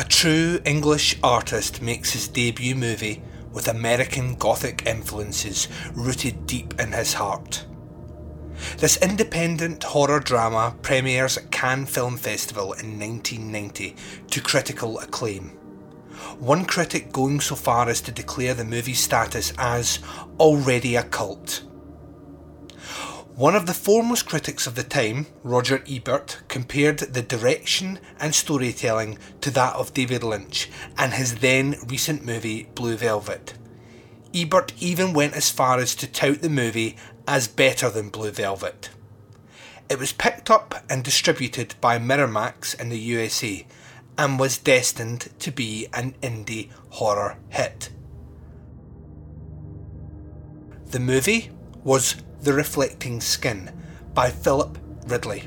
A true English artist makes his debut movie with American Gothic influences rooted deep in his heart. This independent horror drama premieres at Cannes Film Festival in 1990 to critical acclaim. One critic going so far as to declare the movie's status as already a cult. One of the foremost critics of the time, Roger Ebert, compared the direction and storytelling to that of David Lynch and his then recent movie Blue Velvet. Ebert even went as far as to tout the movie as better than Blue Velvet. It was picked up and distributed by Miramax in the USA and was destined to be an indie horror hit. The movie was the Reflecting Skin by Philip Ridley,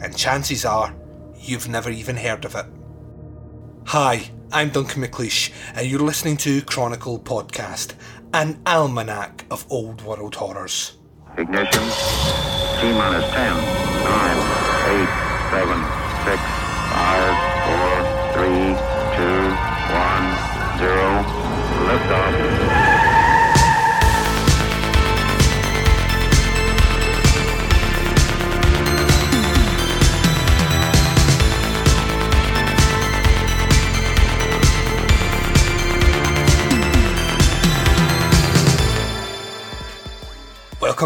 and chances are you've never even heard of it. Hi, I'm Duncan McLeish, and you're listening to Chronicle Podcast, an almanac of old world horrors. Ignition. T minus 10, 9, 8,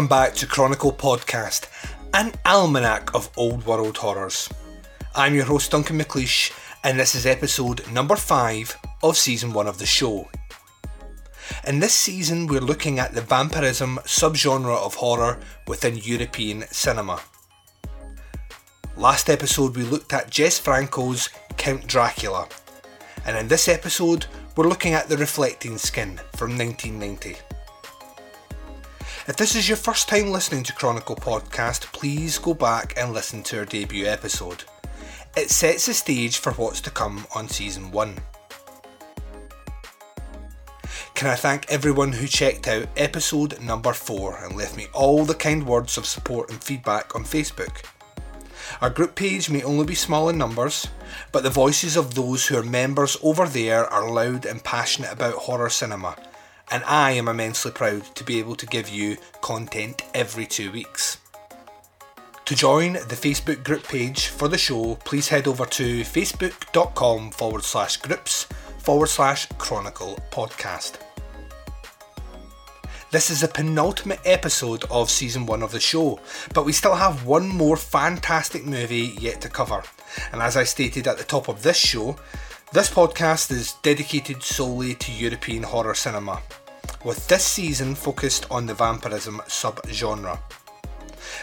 Welcome back to Chronicle Podcast, an almanac of old world horrors. I'm your host Duncan McLeish, and this is episode number 5 of season 1 of the show. In this season, we're looking at the vampirism subgenre of horror within European cinema. Last episode, we looked at Jess Franco's Count Dracula, and in this episode, we're looking at The Reflecting Skin from 1990. If this is your first time listening to Chronicle Podcast, please go back and listen to our debut episode. It sets the stage for what's to come on season 1. Can I thank everyone who checked out episode number 4 and left me all the kind words of support and feedback on Facebook? Our group page may only be small in numbers, but the voices of those who are members over there are loud and passionate about horror cinema and I am immensely proud to be able to give you content every two weeks. To join the Facebook group page for the show, please head over to facebook.com forward slash groups forward slash chronicle podcast. This is the penultimate episode of season one of the show, but we still have one more fantastic movie yet to cover. And as I stated at the top of this show, this podcast is dedicated solely to European horror cinema, with this season focused on the vampirism subgenre.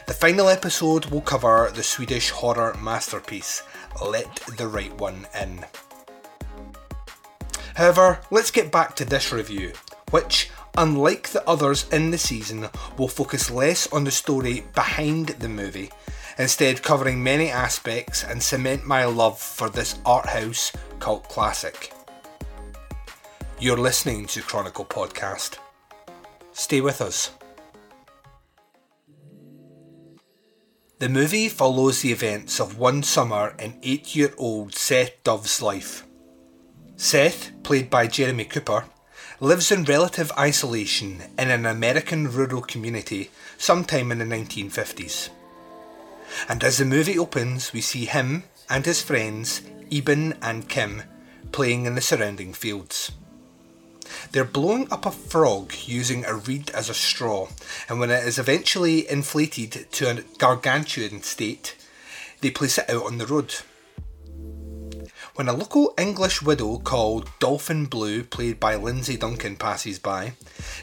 The final episode will cover the Swedish horror masterpiece, Let the Right One In. However, let's get back to this review, which, unlike the others in the season, will focus less on the story behind the movie instead covering many aspects and cement my love for this art house cult classic. You're listening to Chronicle Podcast. Stay with us. The movie follows the events of one summer in eight year old Seth Dove's life. Seth, played by Jeremy Cooper, lives in relative isolation in an American rural community sometime in the 1950s. And as the movie opens, we see him and his friends, Eben and Kim, playing in the surrounding fields. They're blowing up a frog using a reed as a straw, and when it is eventually inflated to a gargantuan state, they place it out on the road. When a local English widow called Dolphin Blue, played by Lindsay Duncan, passes by,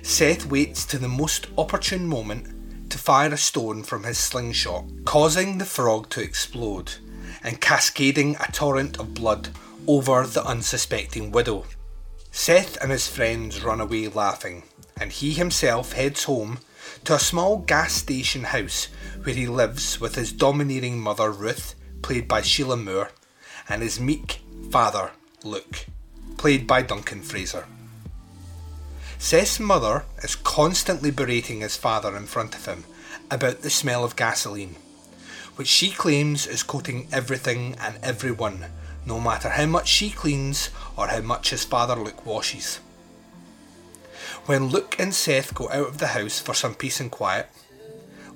Seth waits to the most opportune moment to fire a stone from his slingshot, causing the frog to explode and cascading a torrent of blood over the unsuspecting widow. Seth and his friends run away laughing, and he himself heads home to a small gas station house where he lives with his domineering mother Ruth, played by Sheila Moore, and his meek father Luke, played by Duncan Fraser. Seth's mother is constantly berating his father in front of him about the smell of gasoline, which she claims is coating everything and everyone, no matter how much she cleans or how much his father Luke washes. When Luke and Seth go out of the house for some peace and quiet,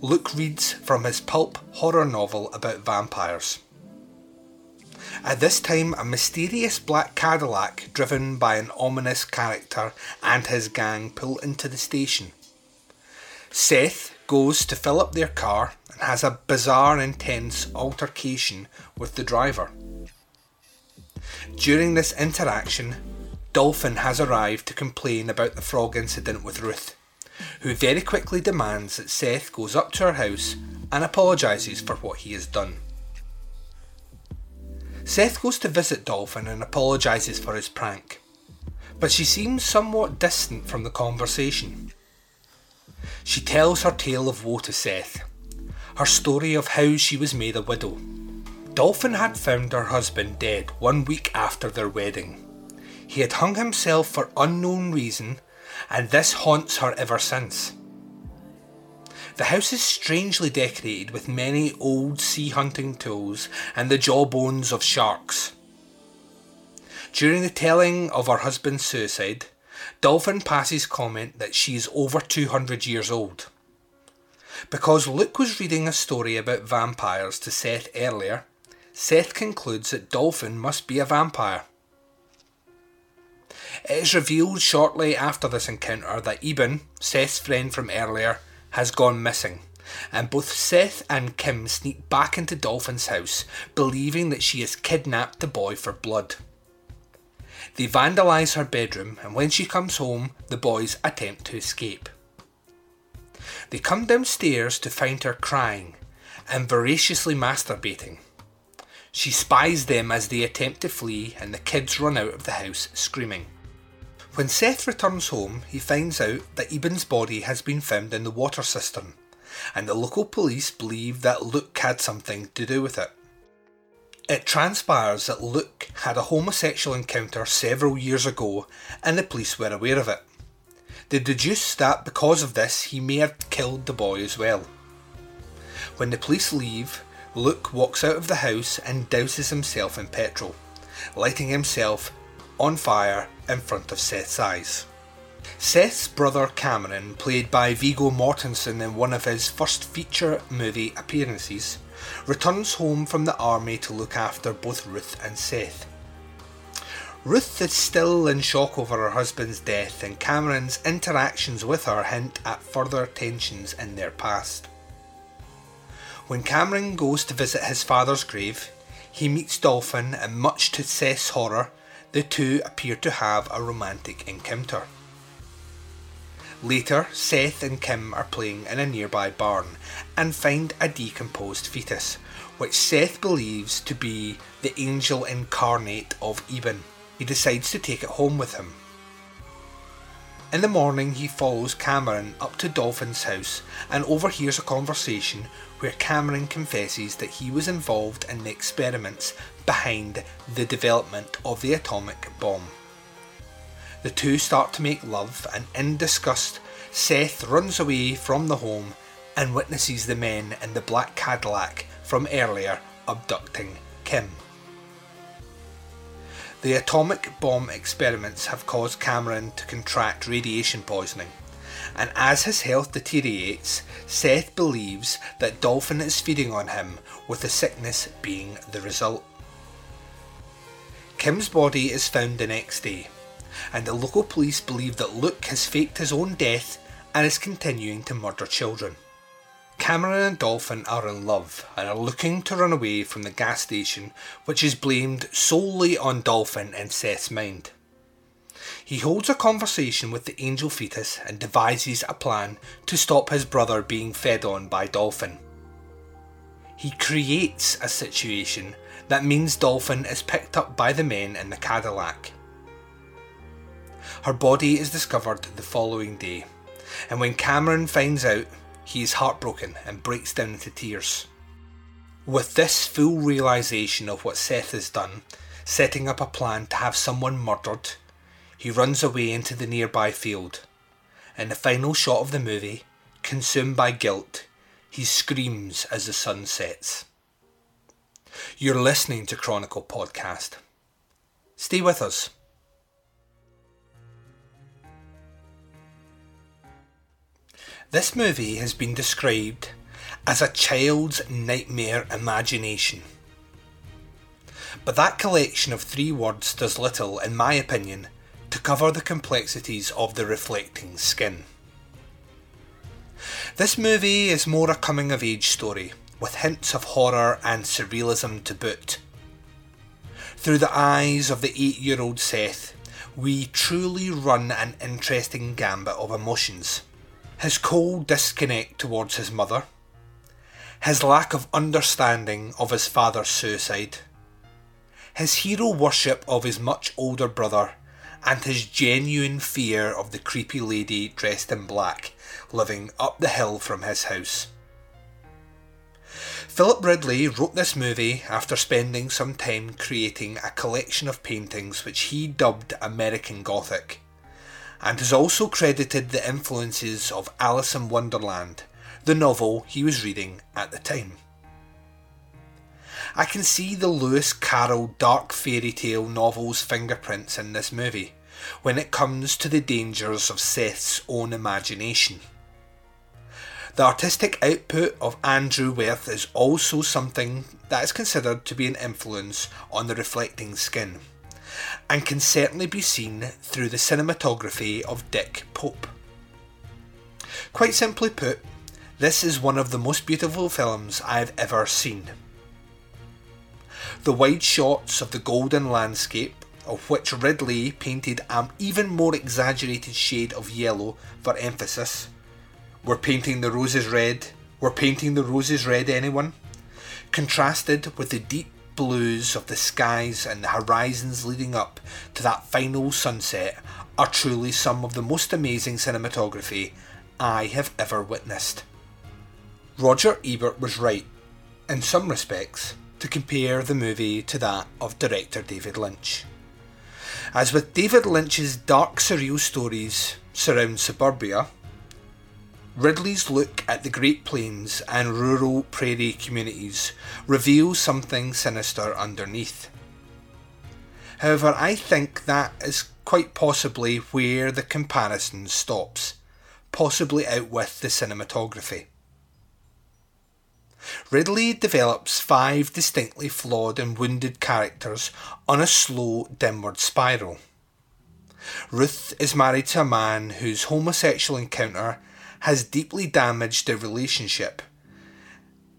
Luke reads from his pulp horror novel about vampires. At this time, a mysterious black Cadillac driven by an ominous character and his gang pull into the station. Seth goes to fill up their car and has a bizarre, intense altercation with the driver. During this interaction, Dolphin has arrived to complain about the frog incident with Ruth, who very quickly demands that Seth goes up to her house and apologises for what he has done. Seth goes to visit Dolphin and apologises for his prank, but she seems somewhat distant from the conversation. She tells her tale of woe to Seth, her story of how she was made a widow. Dolphin had found her husband dead one week after their wedding. He had hung himself for unknown reason, and this haunts her ever since. The house is strangely decorated with many old sea hunting tools and the jawbones of sharks. During the telling of her husband's suicide, Dolphin passes comment that she is over 200 years old. Because Luke was reading a story about vampires to Seth earlier, Seth concludes that Dolphin must be a vampire. It is revealed shortly after this encounter that Eben, Seth's friend from earlier, has gone missing, and both Seth and Kim sneak back into Dolphin's house, believing that she has kidnapped the boy for blood. They vandalise her bedroom, and when she comes home, the boys attempt to escape. They come downstairs to find her crying and voraciously masturbating. She spies them as they attempt to flee, and the kids run out of the house screaming. When Seth returns home, he finds out that Eben's body has been found in the water cistern, and the local police believe that Luke had something to do with it. It transpires that Luke had a homosexual encounter several years ago, and the police were aware of it. They deduce that because of this, he may have killed the boy as well. When the police leave, Luke walks out of the house and douses himself in petrol, lighting himself on fire in front of Seth's eyes. Seth's brother Cameron, played by Viggo Mortensen in one of his first feature movie appearances, returns home from the army to look after both Ruth and Seth. Ruth is still in shock over her husband's death, and Cameron's interactions with her hint at further tensions in their past. When Cameron goes to visit his father's grave, he meets Dolphin, and much to Seth's horror, the two appear to have a romantic encounter. Later, Seth and Kim are playing in a nearby barn and find a decomposed fetus, which Seth believes to be the angel incarnate of Eben. He decides to take it home with him. In the morning, he follows Cameron up to Dolphin's house and overhears a conversation where Cameron confesses that he was involved in the experiments behind the development of the atomic bomb. The two start to make love, and in disgust, Seth runs away from the home and witnesses the men in the black Cadillac from earlier abducting Kim. The atomic bomb experiments have caused Cameron to contract radiation poisoning, and as his health deteriorates, Seth believes that Dolphin is feeding on him, with the sickness being the result. Kim's body is found the next day, and the local police believe that Luke has faked his own death and is continuing to murder children. Cameron and Dolphin are in love and are looking to run away from the gas station, which is blamed solely on Dolphin and Seth's mind. He holds a conversation with the angel fetus and devises a plan to stop his brother being fed on by Dolphin. He creates a situation that means Dolphin is picked up by the men in the Cadillac. Her body is discovered the following day, and when Cameron finds out, he is heartbroken and breaks down into tears. With this full realization of what Seth has done, setting up a plan to have someone murdered, he runs away into the nearby field. In the final shot of the movie, consumed by guilt, he screams as the sun sets. You're listening to Chronicle Podcast. Stay with us. This movie has been described as a child's nightmare imagination. But that collection of three words does little, in my opinion, to cover the complexities of the reflecting skin. This movie is more a coming of age story, with hints of horror and surrealism to boot. Through the eyes of the eight year old Seth, we truly run an interesting gambit of emotions. His cold disconnect towards his mother, his lack of understanding of his father's suicide, his hero worship of his much older brother, and his genuine fear of the creepy lady dressed in black living up the hill from his house. Philip Ridley wrote this movie after spending some time creating a collection of paintings which he dubbed American Gothic, and has also credited the influences of Alice in Wonderland, the novel he was reading at the time. I can see the Lewis Carroll dark fairy tale novel's fingerprints in this movie when it comes to the dangers of Seth's own imagination. The artistic output of Andrew Wyeth is also something that is considered to be an influence on the reflecting skin, and can certainly be seen through the cinematography of Dick Pope. Quite simply put, this is one of the most beautiful films I've ever seen. The wide shots of the golden landscape, of which Ridley painted an even more exaggerated shade of yellow for emphasis, we're painting the roses red. We're painting the roses red, anyone? Contrasted with the deep blues of the skies and the horizons leading up to that final sunset are truly some of the most amazing cinematography I have ever witnessed. Roger Ebert was right, in some respects, to compare the movie to that of director David Lynch. As with David Lynch's dark surreal stories surround suburbia, Ridley's look at the Great Plains and rural prairie communities reveals something sinister underneath. However, I think that is quite possibly where the comparison stops, possibly out with the cinematography. Ridley develops five distinctly flawed and wounded characters on a slow downward spiral. Ruth is married to a man whose homosexual encounter has deeply damaged their relationship.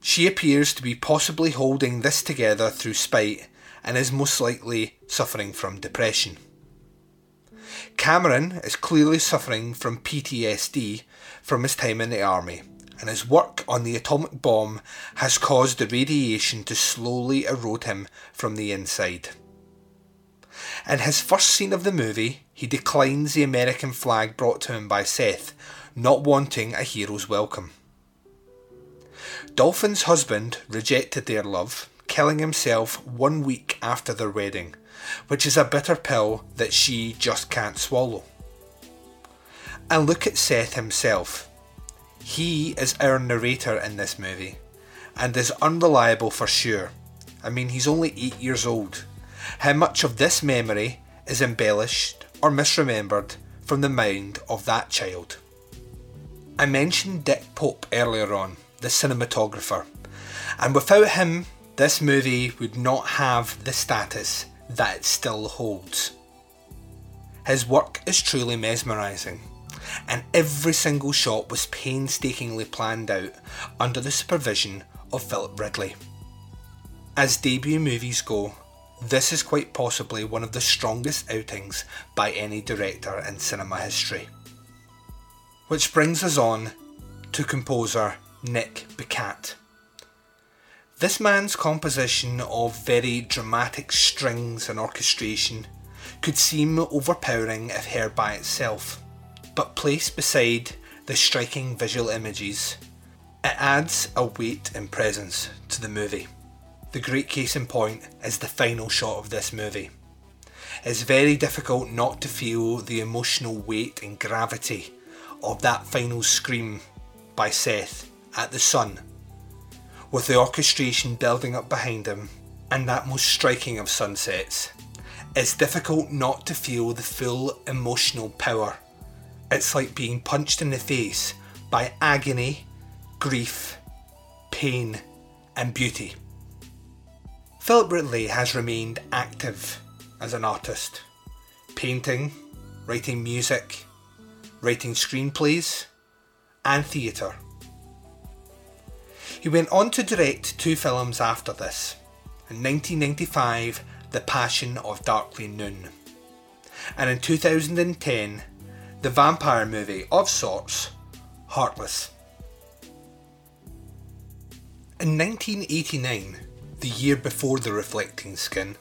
She appears to be possibly holding this together through spite and is most likely suffering from depression. Cameron is clearly suffering from PTSD from his time in the army, and his work on the atomic bomb has caused the radiation to slowly erode him from the inside. In his first scene of the movie, he declines the American flag brought to him by Seth, not wanting a hero's welcome. Dolphin's husband rejected their love, killing himself one week after their wedding, which is a bitter pill that she just can't swallow. And look at Seth himself. He is our narrator in this movie, and is unreliable for sure. I mean, he's only 8 years old. How much of this memory is embellished or misremembered from the mind of that child? I mentioned Dick Pope earlier on, the cinematographer, and without him, this movie would not have the status that it still holds. His work is truly mesmerising, and every single shot was painstakingly planned out under the supervision of Philip Ridley. As debut movies go, this is quite possibly one of the strongest outings by any director in cinema history. Which brings us on to composer Nick Bicât. This man's composition of very dramatic strings and orchestration could seem overpowering if heard by itself, but placed beside the striking visual images, it adds a weight and presence to the movie. The great case in point is the final shot of this movie. It's very difficult not to feel the emotional weight and gravity of that final scream by Seth at the sun, with the orchestration building up behind him, and that most striking of sunsets. it's difficult not to feel the full emotional power. It's like being punched in the face by agony, grief, pain, and beauty. Philip Ridley has remained active as an artist, painting, writing music, writing screenplays, and theatre. He went on to direct two films after this. In 1995, The Passion of Darkly Noon. And in 2010, the vampire movie of sorts, Heartless. In 1989, the year before The Reflecting Skin,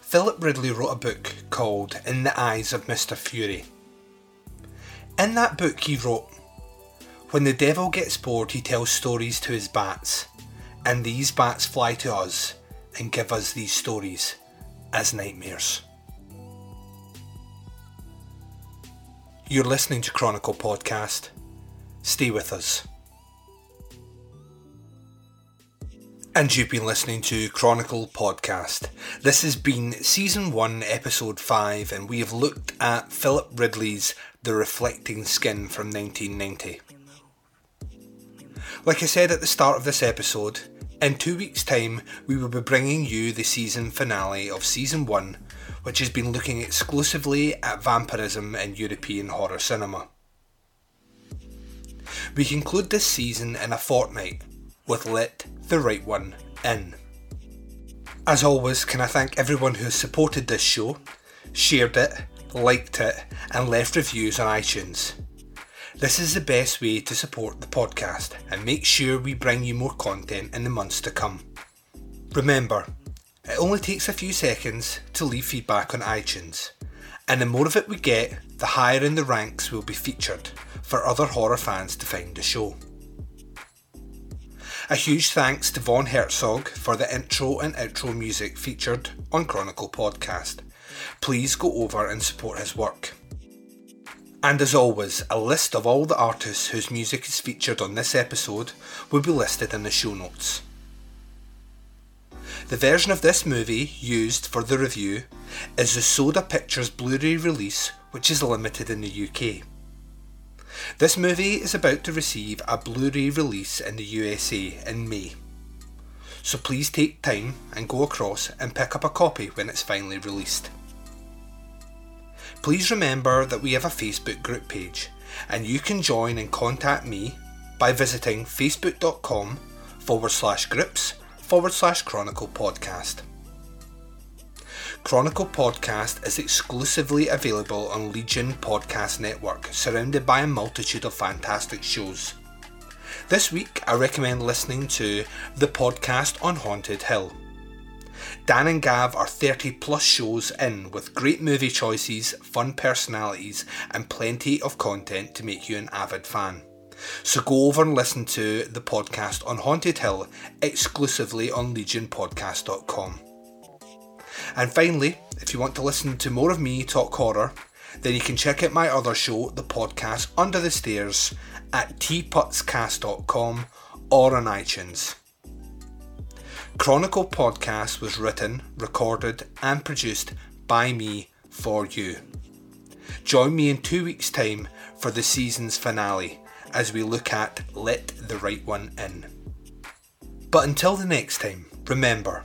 Philip Ridley wrote a book called In the Eyes of Mr. Fury. In that book, he wrote When the devil gets bored, he tells stories to his bats, and these bats fly to us and give us these stories as nightmares. You're listening to Chronicle Podcast. Stay with us. And you've been listening to Chronicle Podcast. This has been Season 1, Episode 5, and we have looked at Philip Ridley's The Reflecting Skin from 1990. Like I said at the start of this episode, in two weeks' time we will be bringing you the season finale of Season 1, which has been looking exclusively at vampirism in European horror cinema. We conclude this season in a fortnight with Let the Right One In. As always, can I thank everyone who has supported this show, shared it, liked it, and left reviews on iTunes. This is the best way to support the podcast and make sure we bring you more content in the months to come. Remember, it only takes a few seconds to leave feedback on iTunes, and the more of it we get, the higher in the ranks we'll be featured for other horror fans to find the show. A huge thanks to Von Herzog for the intro and outro music featured on Chronicle Podcast. Please go over and support his work. And as always, a list of all the artists whose music is featured on this episode will be listed in the show notes. The version of this movie used for the review is the Soda Pictures Blu ray release, which is limited in the UK. This movie is about to receive a Blu ray release in the USA in May. So please take time and go across and pick up a copy when it's finally released. Please remember that we have a Facebook group page and you can join and contact me by visiting facebook.com forward slash groups forward slash chronicle podcast. Chronicle Podcast is exclusively available on Legion Podcast Network, surrounded by a multitude of fantastic shows. This week, I recommend listening to the podcast on Haunted Hill. Dan and Gav are 30 plus shows in with great movie choices, fun personalities, and plenty of content to make you an avid fan. So go over and listen to the podcast on Haunted Hill exclusively on legionpodcast.com. And finally, if you want to listen to more of me talk horror, then you can check out my other show, the podcast Under the Stairs, at tputscast.com or on iTunes. Chronicle Podcast was written, recorded, and produced by me for you. Join me in two weeks' time for the season's finale as we look at Let the Right One In. But until the next time, remember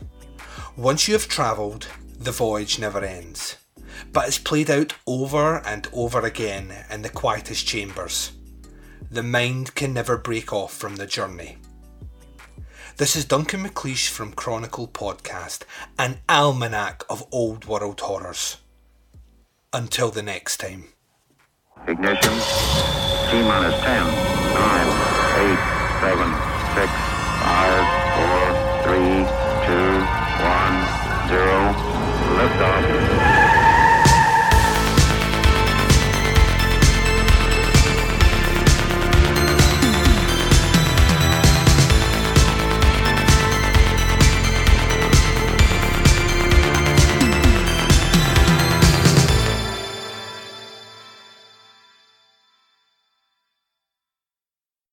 once you have travelled, the voyage never ends, but is played out over and over again in the quietest chambers. The mind can never break off from the journey. This is Duncan McLeish from Chronicle Podcast, an almanac of old world horrors. Until the next time. Ignition. T minus 10, 9, 8, 7, 6, 5, 4, zero, lift off.